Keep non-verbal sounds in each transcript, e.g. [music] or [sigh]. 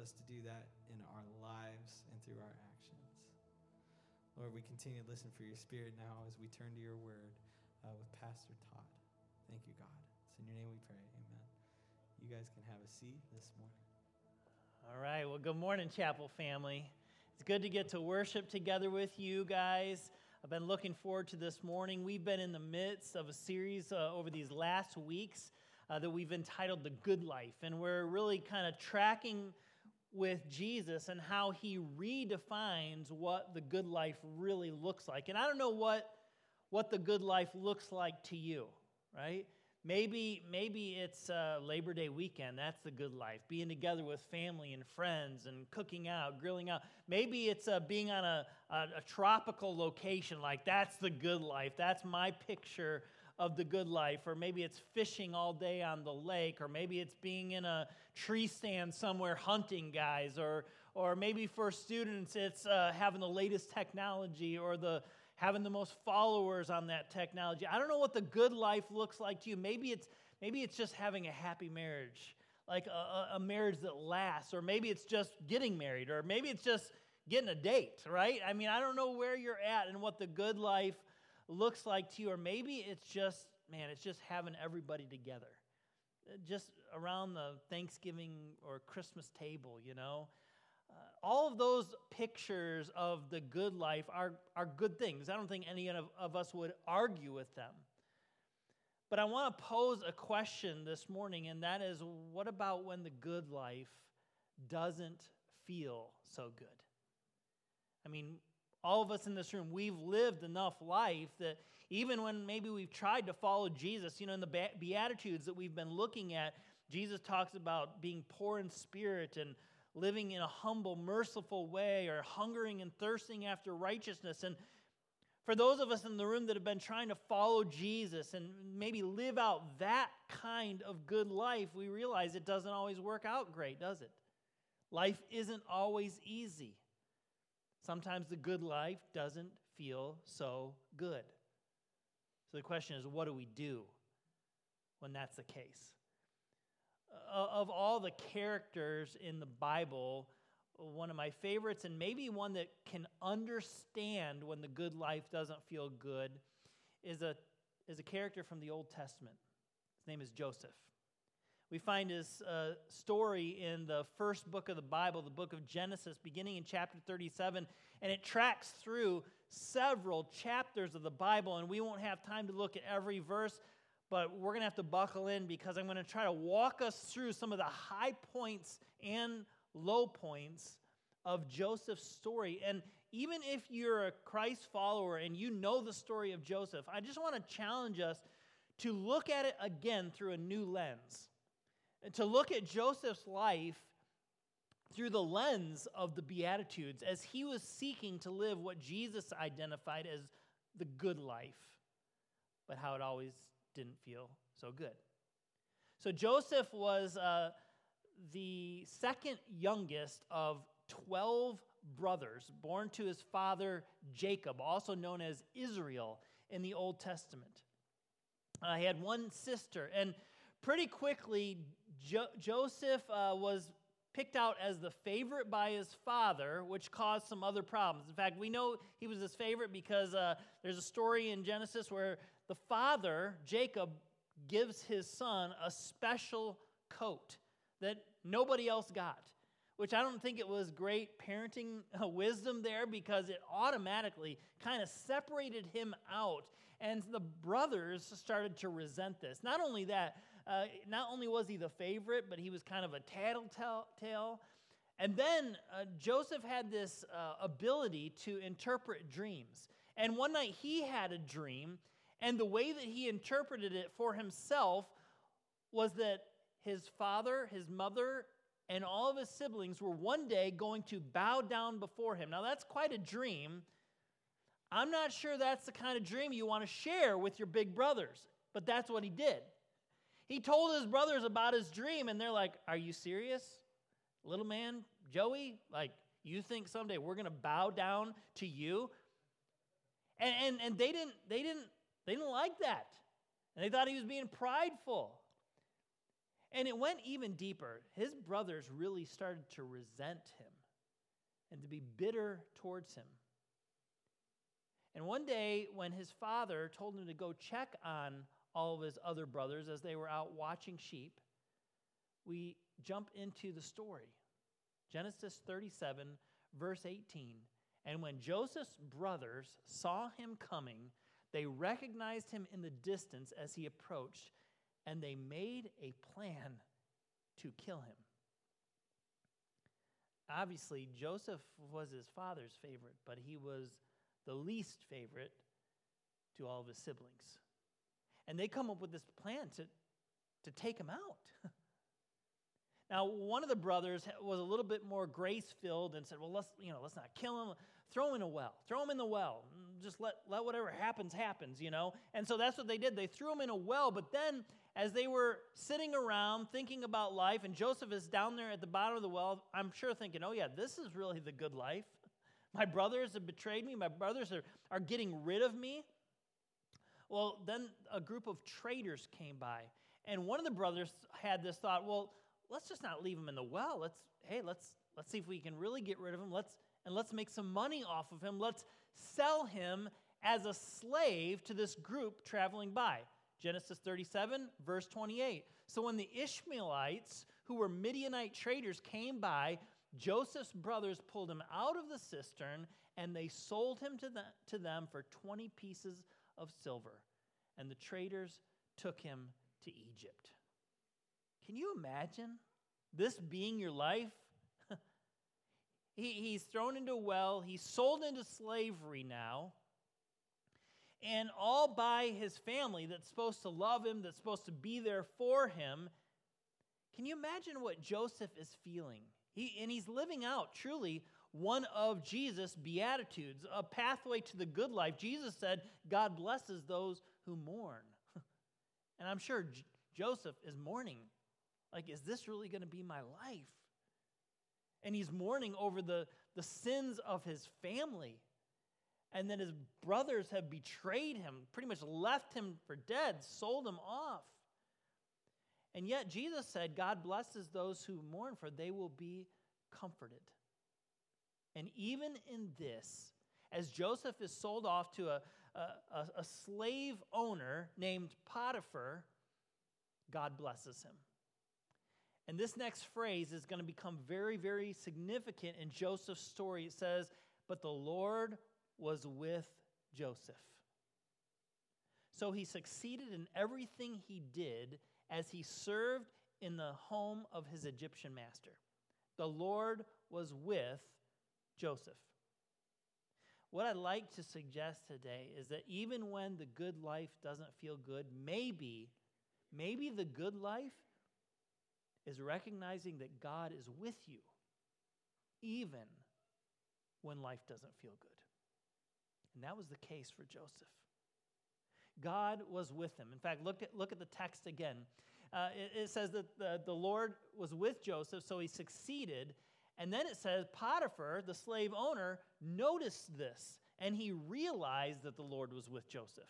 us to do that in our lives and through our actions. Lord, we continue to listen for your spirit now as we turn to your word uh, with Pastor Todd. Thank you, God. It's in your name we pray. Amen. You guys can have a seat this morning. All right. Well, good morning, Chapel family. It's good to get to worship together with you guys. I've been looking forward to this morning. We've been in the midst of a series uh, over these last weeks uh, that we've entitled The Good Life. And we're really kind of tracking with Jesus and how he redefines what the good life really looks like. And I don't know what, what the good life looks like to you, right? Maybe, maybe it's uh, Labor Day weekend. That's the good life. Being together with family and friends and cooking out, grilling out. Maybe it's uh, being on a, a, a tropical location. Like, that's the good life. That's my picture of the good life, or maybe it's fishing all day on the lake, or maybe it's being in a tree stand somewhere hunting guys, or, or maybe for students it's uh, having the latest technology or the having the most followers on that technology. I don't know what the good life looks like to you. Maybe it's maybe it's just having a happy marriage, like a, a marriage that lasts, or maybe it's just getting married, or maybe it's just getting a date, right? I mean, I don't know where you're at and what the good life looks like to you, or maybe it's just, man, it's just having everybody together, uh, just around the Thanksgiving or Christmas table, you know. Uh, all of those pictures of the good life are, are good things. I don't think any of, of us would argue with them. But I want to pose a question this morning, and that is what about when the good life doesn't feel so good? I mean, all of us in this room, we've lived enough life that even when maybe we've tried to follow Jesus, you know, in the Beatitudes that we've been looking at, Jesus talks about being poor in spirit and living in a humble, merciful way, or hungering and thirsting after righteousness. And for those of us in the room that have been trying to follow Jesus and maybe live out that kind of good life, we realize it doesn't always work out great, does it? Life isn't always easy. Sometimes the good life doesn't feel so good. So the question is what do we do when that's the case? Uh, of all the characters in the Bible, one of my favorites, and maybe one that can understand when the good life doesn't feel good, is a, is a character from the Old Testament. His name is Joseph. We find his uh, story in the first book of the Bible, the book of Genesis, beginning in chapter 37, and it tracks through several chapters of the Bible, and we won't have time to look at every verse, but we're going to have to buckle in because I'm going to try to walk us through some of the high points and low points of Joseph's story. And even if you're a Christ follower and you know the story of Joseph, I just want to challenge us to look at it again through a new lens to look at Joseph's life through the lens of the Beatitudes as he was seeking to live what Jesus identified as the good life, but how it always didn't feel so good. So Joseph was uh, the second youngest of 12 brothers born to his father Jacob, also known as Israel in the Old Testament. Uh, he had one sister, and pretty quickly, jo- Joseph uh, was picked out as the favorite by his father, which caused some other problems. In fact, we know he was his favorite because uh, there's a story in Genesis where the father, Jacob, gives his son a special coat that nobody else got. Which I don't think it was great parenting uh, wisdom there because it automatically kind of separated him out. And the brothers started to resent this. Not only that, uh, not only was he the favorite, but he was kind of a tattletale. And then uh, Joseph had this uh, ability to interpret dreams. And one night he had a dream, and the way that he interpreted it for himself was that his father, his mother, and all of his siblings were one day going to bow down before him. Now, that's quite a dream. I'm not sure that's the kind of dream you want to share with your big brothers, but that's what he did. He told his brothers about his dream, and they're like, Are you serious? Little man, Joey, like, you think someday we're gonna bow down to you? And, and, and they didn't they didn't they didn't like that. And they thought he was being prideful. And it went even deeper. His brothers really started to resent him and to be bitter towards him. And one day, when his father told him to go check on all of his other brothers as they were out watching sheep, we jump into the story. Genesis 37, verse 18. And when Joseph's brothers saw him coming, they recognized him in the distance as he approached, and they made a plan to kill him. Obviously, Joseph was his father's favorite, but he was the least favorite to all of his siblings. And they come up with this plan to, to take him out. [laughs] now, one of the brothers was a little bit more grace filled and said, Well, let's, you know, let's not kill him. Throw him in a well. Throw him in the well. Just let, let whatever happens, happens, you know? And so that's what they did. They threw him in a well, but then as they were sitting around thinking about life, and Joseph is down there at the bottom of the well, I'm sure thinking, oh, yeah, this is really the good life. [laughs] My brothers have betrayed me. My brothers are, are getting rid of me. Well, then a group of traders came by. And one of the brothers had this thought, well, let's just not leave him in the well. Let's, hey, let's, let's see if we can really get rid of him. Let's, and let's make some money off of him. Let's sell him as a slave to this group traveling by. Genesis 37, verse 28. So when the Ishmaelites, who were Midianite traders, came by, Joseph's brothers pulled him out of the cistern and they sold him to, the, to them for 20 pieces of silver. And the traders took him to Egypt. Can you imagine this being your life? [laughs] he, he's thrown into a well, he's sold into slavery now and all by his family that's supposed to love him, that's supposed to be there for him. Can you imagine what Joseph is feeling? He, and he's living out truly one of Jesus' beatitudes, a pathway to the good life. Jesus said, God blesses those who mourn. [laughs] and I'm sure J- Joseph is mourning. Like, is this really going to be my life? And he's mourning over the, the sins of his family and then his brothers have betrayed him, pretty much left him for dead, sold him off. And yet Jesus said, God blesses those who mourn, for they will be comforted. And even in this, as Joseph is sold off to a, a, a slave owner named Potiphar, God blesses him. And this next phrase is going to become very, very significant in Joseph's story. It says, But the Lord was with Joseph. So he succeeded in everything he did as he served in the home of his Egyptian master. The Lord was with Joseph. What I'd like to suggest today is that even when the good life doesn't feel good, maybe, maybe the good life is recognizing that God is with you, even when life doesn't feel good. And that was the case for Joseph. God was with him. In fact, look at, look at the text again. Uh, it, it, says that the, the Lord was with Joseph, so he succeeded. And then it says Potiphar, the slave owner, noticed this, and he realized that the Lord was with Joseph.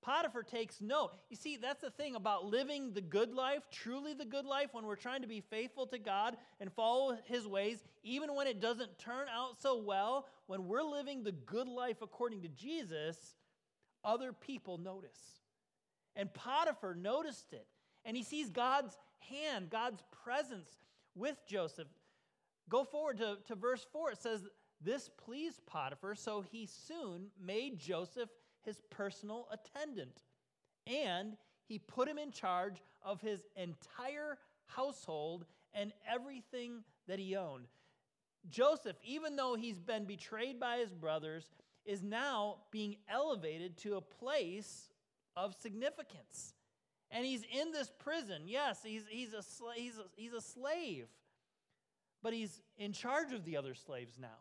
Potiphar takes note. You see, that's the thing about living the good life, truly the good life, when we're trying to be faithful to God and follow his ways, even when it doesn't turn out so well, when we're living the good life according to Jesus, other people notice. And Potiphar noticed it. And he sees God's hand, God's presence with Joseph. Go forward to, to verse 4. It says, This pleased Potiphar, so he soon made Joseph his personal attendant. And he put him in charge of his entire household and everything that he owned. Joseph, even though he's been betrayed by his brothers, is now being elevated to a place of significance. And he's in this prison. Yes, he's, he's, a, he's, a, he's a slave, but he's in charge of the other slaves now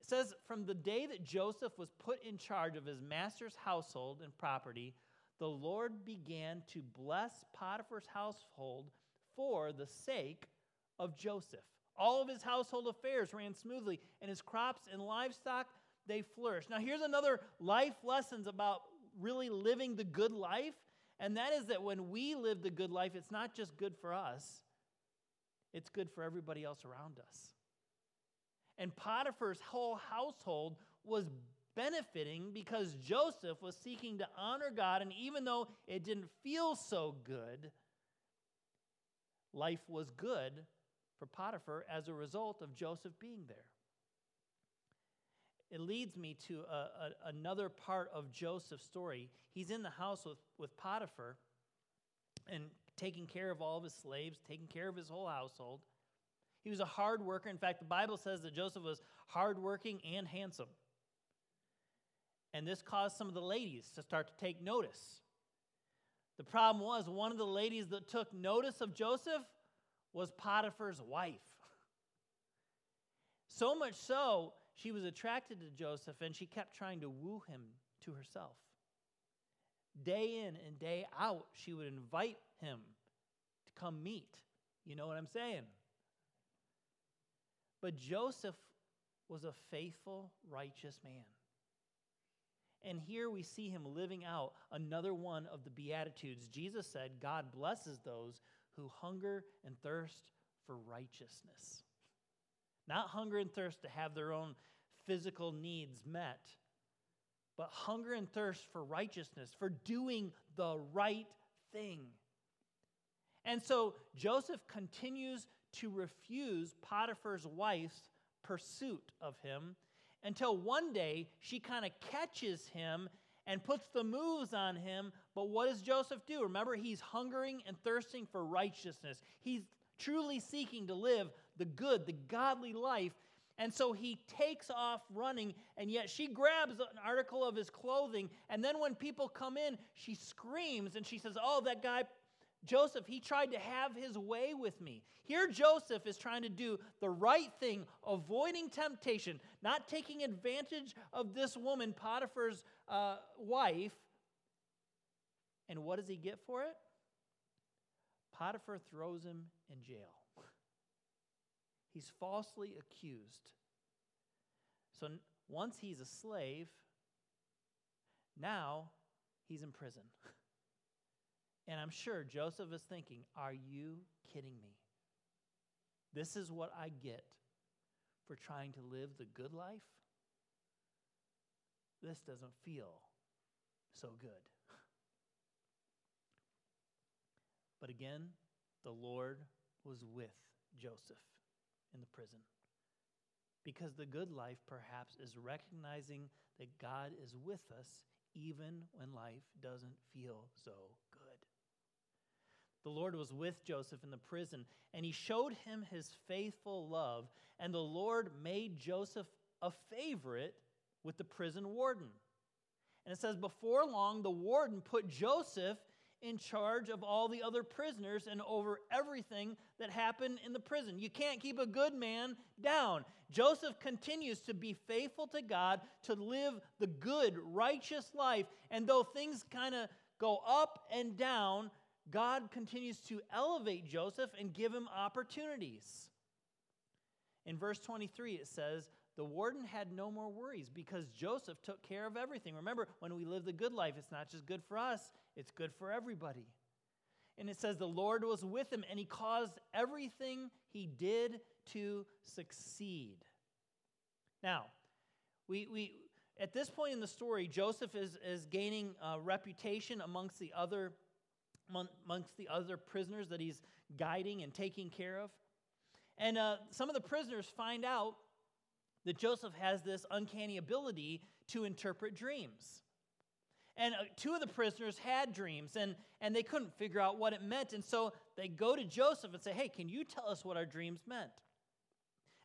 It says, From the day that Joseph was put in charge of his master's household and property, the Lord began to bless Potiphar's household for the sake of Joseph. All of his household affairs ran smoothly, and his crops and livestock, they flourished. Now, here's another life lessons about really living the good life. And that is that when we live the good life, it's not just good for us, it's good for everybody else around us. And Potiphar's whole household was benefiting because Joseph was seeking to honor God. And even though it didn't feel so good, life was good for Potiphar as a result of Joseph being there. It leads me to a, a, another part of Joseph's story. He's in the house with, with Potiphar and taking care of all of his slaves, taking care of his whole household. He was a hard worker. In fact, the Bible says that Joseph was hardworking and handsome. And this caused some of the ladies to start to take notice. The problem was, one of the ladies that took notice of Joseph was Potiphar's wife. So much so, she was attracted to Joseph and she kept trying to woo him to herself. Day in and day out, she would invite him to come meet. You know what I'm saying? But Joseph was a faithful, righteous man. And here we see him living out another one of the Beatitudes. Jesus said, God blesses those who hunger and thirst for righteousness. Not hunger and thirst to have their own physical needs met, but hunger and thirst for righteousness, for doing the right thing. And so Joseph continues to refuse Potiphar's wife's pursuit of him until one day she kind of catches him and puts the moves on him. But what does Joseph do? Remember, he's hungering and thirsting for righteousness. He's truly seeking to live the good, the godly life. And so he takes off running, and yet she grabs an article of his clothing. And then when people come in, she screams and she says, Oh, that guy Joseph, he tried to have his way with me. Here, Joseph is trying to do the right thing, avoiding temptation, not taking advantage of this woman, Potiphar's uh, wife. And what does he get for it? Potiphar throws him in jail. He's falsely accused. So once he's a slave, now he's in prison. [laughs] And I'm sure Joseph is thinking, Are you kidding me? This is what I get for trying to live the good life? This doesn't feel so good. [laughs] But again, the Lord was with Joseph in the prison. Because the good life, perhaps, is recognizing that God is with us even when life doesn't feel so good. the Lord was with Joseph in the prison, and he showed him his faithful love, and the Lord made Joseph a favorite with the prison warden. And it says, Before long, the warden put Joseph in charge of all the other prisoners and over everything that happened in the prison. You can't keep a good man down. Joseph continues to be faithful to God, to live the good, righteous life. And though things kind of go up and down, God continues to elevate Joseph and give him opportunities. In verse 23, it says, The warden had no more worries because Joseph took care of everything. Remember, when we live the good life, it's not just good for us, it's good for everybody. And it says, The Lord was with him and he caused everything he did to succeed. Now, we, we, at this point in the story, Joseph is, is gaining a reputation amongst the other amongst the other prisoners that he's guiding and taking care of. And uh, some of the prisoners find out that Joseph has this uncanny ability to interpret dreams. And uh, two of the prisoners had dreams, and, and they couldn't figure out what it meant. And so they go to Joseph and say, Hey, can you tell us what our dreams meant?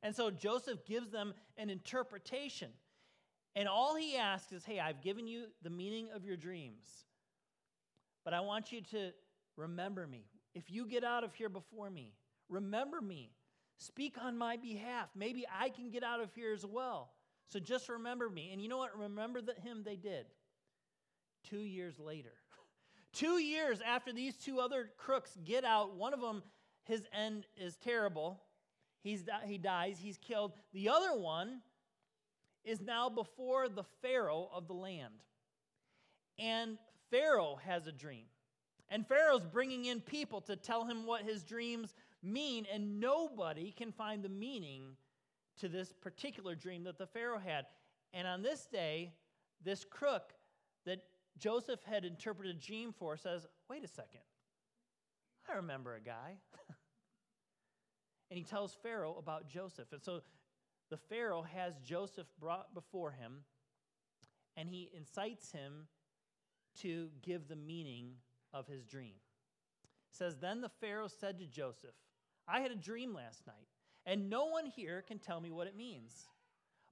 And so Joseph gives them an interpretation. And all he asks is, Hey, I've given you the meaning of your dreams. But I want you to remember me. If you get out of here before me, remember me. Speak on my behalf. Maybe I can get out of here as well. So just remember me. And you know what? Remember that him they did. Two years later. [laughs] two years after these two other crooks get out, one of them, his end is terrible. He's, he dies, he's killed. The other one is now before the Pharaoh of the land. And Pharaoh has a dream. And Pharaoh's bringing in people to tell him what his dreams mean, and nobody can find the meaning to this particular dream that the Pharaoh had. And on this day, this crook that Joseph had interpreted a dream for says, Wait a second. I remember a guy. [laughs] and he tells Pharaoh about Joseph. And so the Pharaoh has Joseph brought before him, and he incites him to give the meaning of his dream. It says, Then the Pharaoh said to Joseph, I had a dream last night, and no one here can tell me what it means.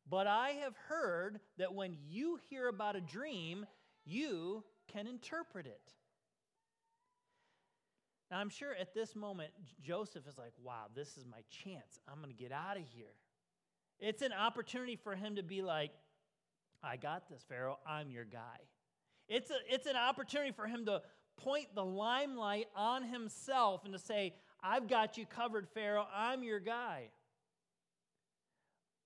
But I have heard that when you hear about a dream, you can interpret it. Now, I'm sure at this moment, Joseph is like, wow, this is my chance. I'm going to get out of here. It's an opportunity for him to be like, I got this, Pharaoh. I'm your guy. It's, a, it's an opportunity for him to point the limelight on himself and to say, I've got you covered, Pharaoh. I'm your guy.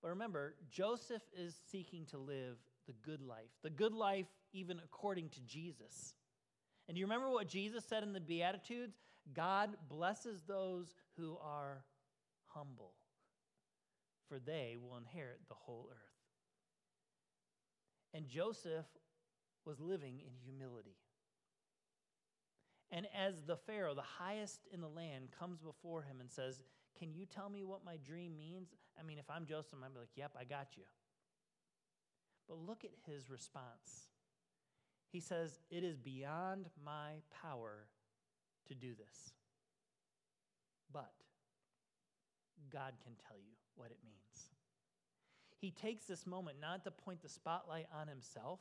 But remember, Joseph is seeking to live the good life, the good life even according to Jesus. And do you remember what Jesus said in the Beatitudes? God blesses those who are humble, for they will inherit the whole earth. And Joseph was living in humility. And as the Pharaoh, the highest in the land, comes before him and says, Can you tell me what my dream means? I mean, if I'm Joseph, I'd be like, Yep, I got you. But look at his response. He says, It is beyond my power to do this. But God can tell you what it means. He takes this moment not to point the spotlight on himself.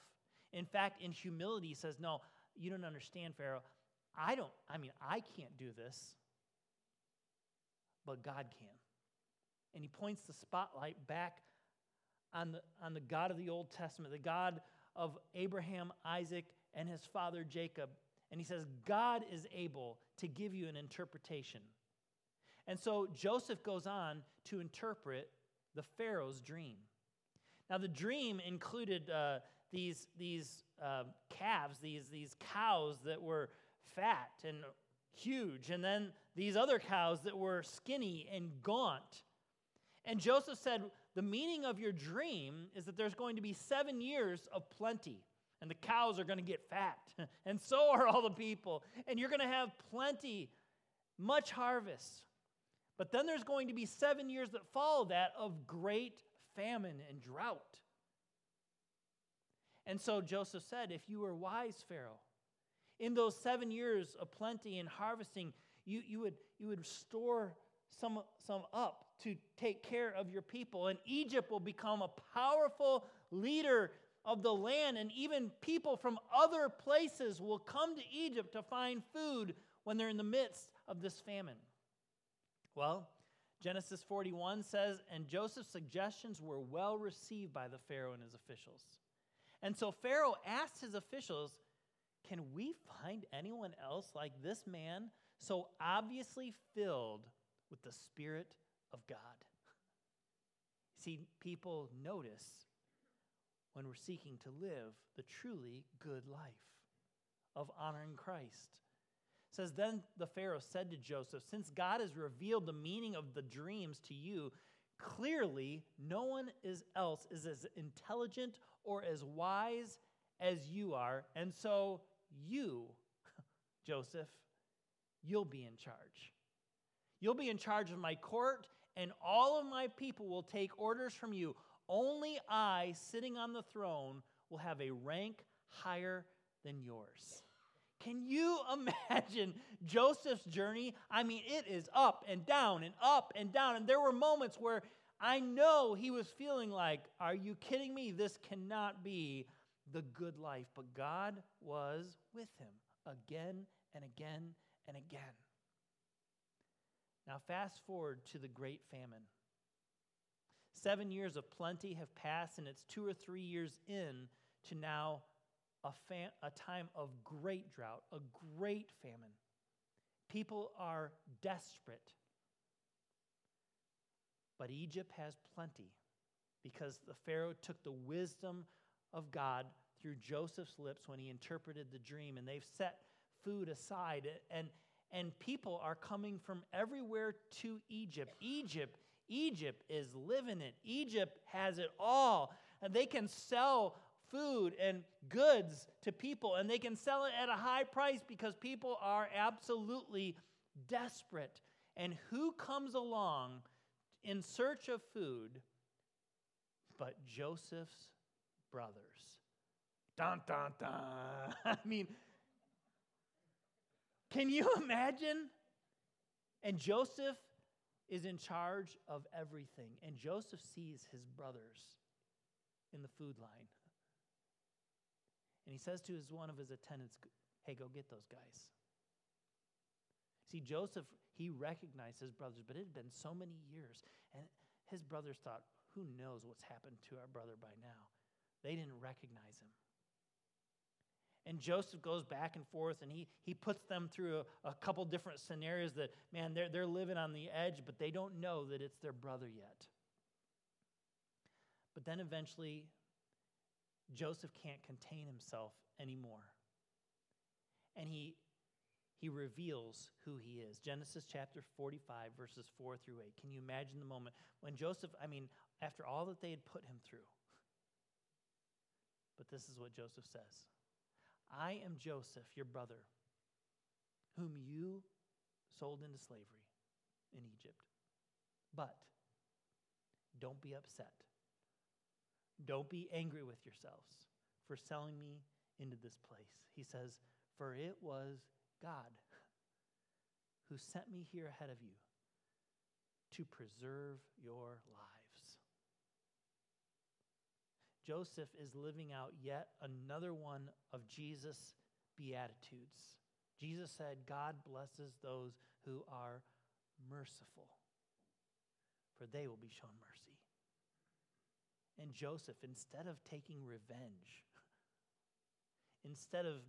In fact, in humility, he says, No, you don't understand, Pharaoh. I don't, I mean, I can't do this, but God can. And he points the spotlight back on the, on the God of the Old Testament, the God of Abraham, Isaac, and his father Jacob. And he says, God is able to give you an interpretation. And so Joseph goes on to interpret the Pharaoh's dream. Now, the dream included uh, these, these uh, calves, these, these cows that were fat and huge, and then these other cows that were skinny and gaunt. And Joseph said, The meaning of your dream is that there's going to be seven years of plenty, and the cows are going to get fat, [laughs] and so are all the people, and you're going to have plenty, much harvest. But then there's going to be seven years that follow that of great famine and drought. And so Joseph said, If you were wise, Pharaoh, in those seven years of plenty and harvesting, you, you, would, you would store some, some up to take care of your people. And Egypt will become a powerful leader of the land, and even people from other places will come to Egypt to find food when they're in the midst of this famine. Well, Genesis 41 says, and Joseph's suggestions were well received by the Pharaoh and his officials. And so Pharaoh asked his officials, Can we find anyone else like this man, so obviously filled with the Spirit of God? [laughs] See, people notice when we're seeking to live the truly good life of honoring Christ says then the pharaoh said to joseph since god has revealed the meaning of the dreams to you clearly no one is else is as intelligent or as wise as you are and so you joseph you'll be in charge you'll be in charge of my court and all of my people will take orders from you only i sitting on the throne will have a rank higher than yours can you [laughs] imagine Joseph's journey? I mean, it is up and down and up and down. And there were moments where I know he was feeling like, Are you kidding me? This cannot be the good life. But God was with him again and again and again. Now, fast forward to the great famine. Seven years of plenty have passed, and it's two or three years in to now a, fam- a time of great drought, a great famine. People are desperate. But Egypt has plenty because the Pharaoh took the wisdom of God through Joseph's lips when he interpreted the dream, and they've set food aside. And, and people are coming from everywhere to Egypt. Egypt, Egypt is living it. Egypt has it all. And they can sell food and goods to people, and they can sell it at a high price because people are absolutely desperate. And who comes along in search of food but Joseph's brothers? Dun, dun, dun. [laughs] I mean, can you imagine? And Joseph is in charge of everything. And Joseph sees his brothers in the food line. And he says to his one of his attendants, Hey, go get those guys. See, Joseph, he recognized his brothers, but it had been so many years. And his brothers thought, Who knows what's happened to our brother by now? They didn't recognize him. And Joseph goes back and forth and he, he puts them through a, a couple different scenarios that, man, they're, they're living on the edge, but they don't know that it's their brother yet. But then eventually, Joseph can't contain himself anymore. And he, he reveals who he is. Genesis chapter 45, verses 4 through 8. Can you imagine the moment when Joseph, I mean, after all that they had put him through, but this is what Joseph says I am Joseph, your brother, whom you sold into slavery in Egypt. But don't be upset. Don't be angry with yourselves for selling me into this place. He says, For it was God who sent me here ahead of you to preserve your lives. Joseph is living out yet another one of Jesus' beatitudes. Jesus said, God blesses those who are merciful, for they will be shown mercy. And Joseph, instead of taking revenge, [laughs] instead of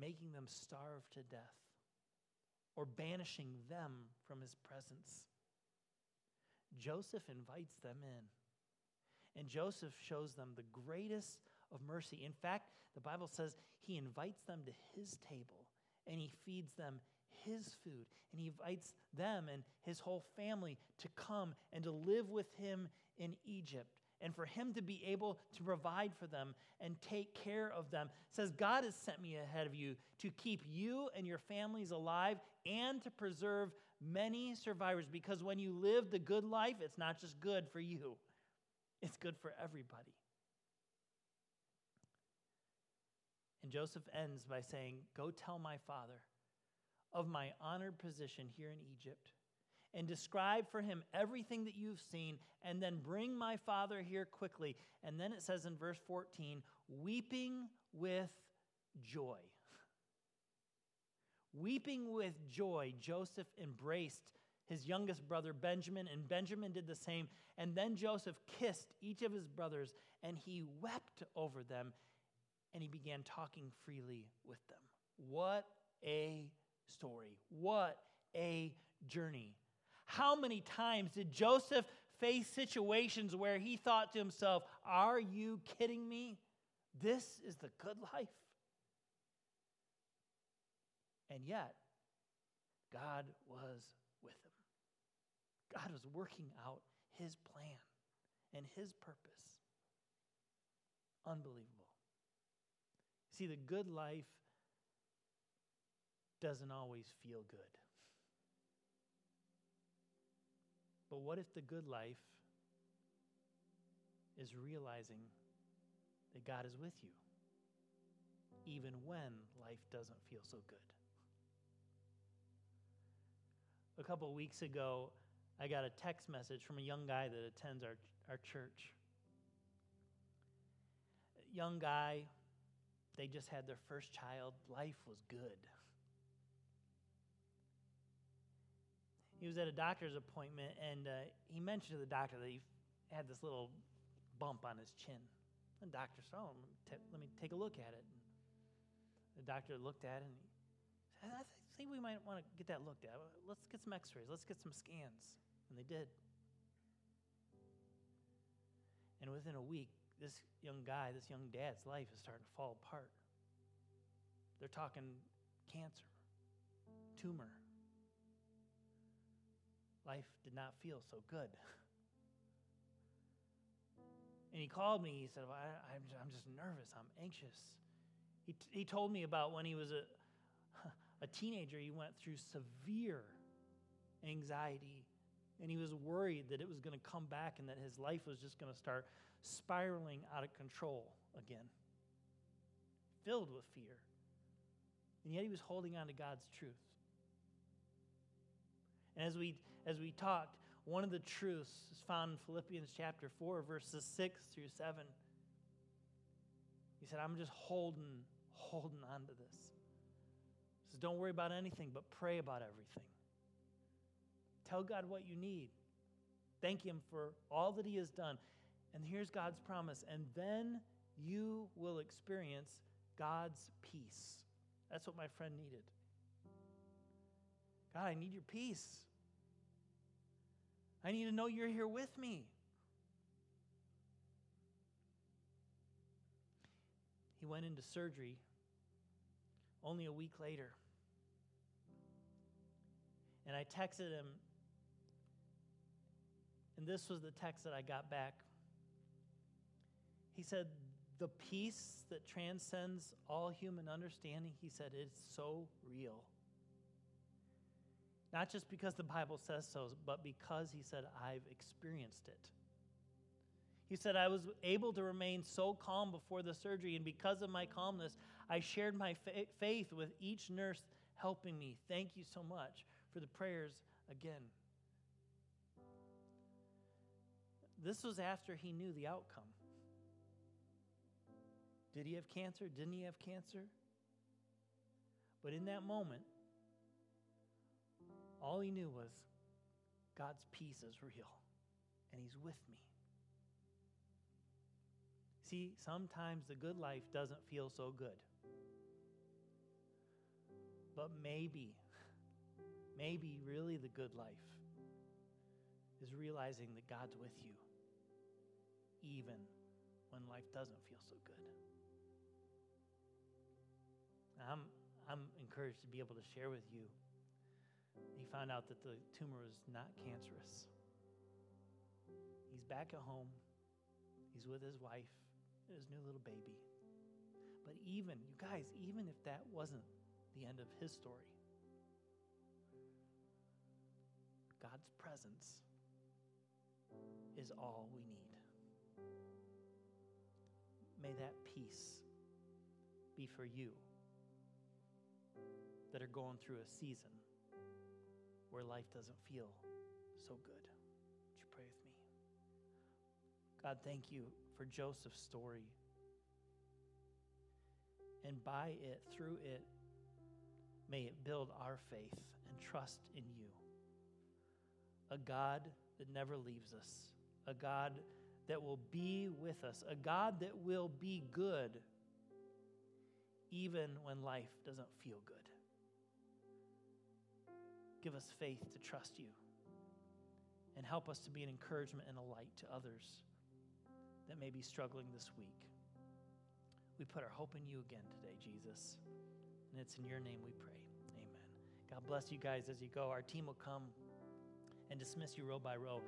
making them starve to death or banishing them from his presence, Joseph invites them in. And Joseph shows them the greatest of mercy. In fact, the Bible says he invites them to his table and he feeds them his food. And he invites them and his whole family to come and to live with him in Egypt and for him to be able to provide for them and take care of them. It says, God has sent me ahead of you to keep you and your families alive and to preserve many survivors because when you live the good life, it's not just good for you, it's good for everybody. And Joseph ends by saying, Go tell my father of my honored position here in Egypt and describe for him everything that you've seen, and then bring my father here quickly. And then it says in verse 14, weeping with joy. [laughs] Weeping with joy, Joseph embraced his youngest brother Benjamin, and Benjamin did the same. And then Joseph kissed each of his brothers, and he wept over them, and he began talking freely with them. What a story! What a journey. How many times did Joseph face situations where he thought to himself, Are you kidding me? This is the good life. And yet, God was. God was working out his plan and his purpose. Unbelievable. See, the good life doesn't always feel good. But what if the good life is realizing that God is with you, even when life doesn't feel so good? A couple weeks ago, I got a text message from a young guy that attends our, our church. Young guy, they just had their first child. Life was good. he was at a doctor's appointment and uh, he mentioned to the doctor that he had this little bump on his chin. The doctor said, Oh, let me take a look at it. And the doctor looked at it and he said, I think we might want to get that looked at. Let's get some x rays, let's get some scans. And they did. And within a week, this young guy, this young dad's life is starting to fall apart. They're talking cancer, tumor. Life did not feel so good. [laughs] And he called me. He said, well, I, am I'm just nervous. I'm anxious. He, t- he told me about when he was a, [laughs] a teenager, he went through severe anxiety and he was worried that it was going to come back and that his life was just going to start spiraling out of control again, filled with fear. And yet he was holding on to God's truth. And as we as we talked, one of the truths is found in Philippians chapter 4, verses 6 through 7. He said, I'm just holding, holding on to this. He says, Don't worry about anything, but pray about everything. Tell God what you need. Thank Him for all that He has done. And here's God's promise. And then you will experience God's peace. That's what my friend needed. God, I need your peace. I need to know you're here with me. He went into surgery only a week later. And I texted him, and this was the text that I got back. He said, The peace that transcends all human understanding, he said, it's so real. Not just because the Bible says so, but because he said, I've experienced it. He said, I was able to remain so calm before the surgery, and because of my calmness, I shared my fa- faith with each nurse helping me. Thank you so much for the prayers again. This was after he knew the outcome. Did he have cancer? Didn't he have cancer? But in that moment, all he knew was God's peace is real and he's with me. See, sometimes the good life doesn't feel so good. But maybe, maybe really the good life is realizing that God's with you, even when life doesn't feel so good. I'm, I'm encouraged to be able to share with you he found out that the tumor was not cancerous. He's back at home. He's with his wife and his new little baby. But even, you guys, even if that wasn't the end of his story, God's presence is all we need. May that peace be for you that are going through a season where life doesn't feel so good. Would you pray with me? God, thank you for Joseph's story. And by it, through it, may it build our faith and trust in you. A God that never leaves us, a God that will be with us, a God that will be good even when life doesn't feel good. Give us faith to trust you. And help us to be an encouragement and a light to others that may be struggling this week. We put our hope in you again today, Jesus. And it's in your name we pray. Amen. God bless you guys as you go. Our team will come and dismiss you row by row.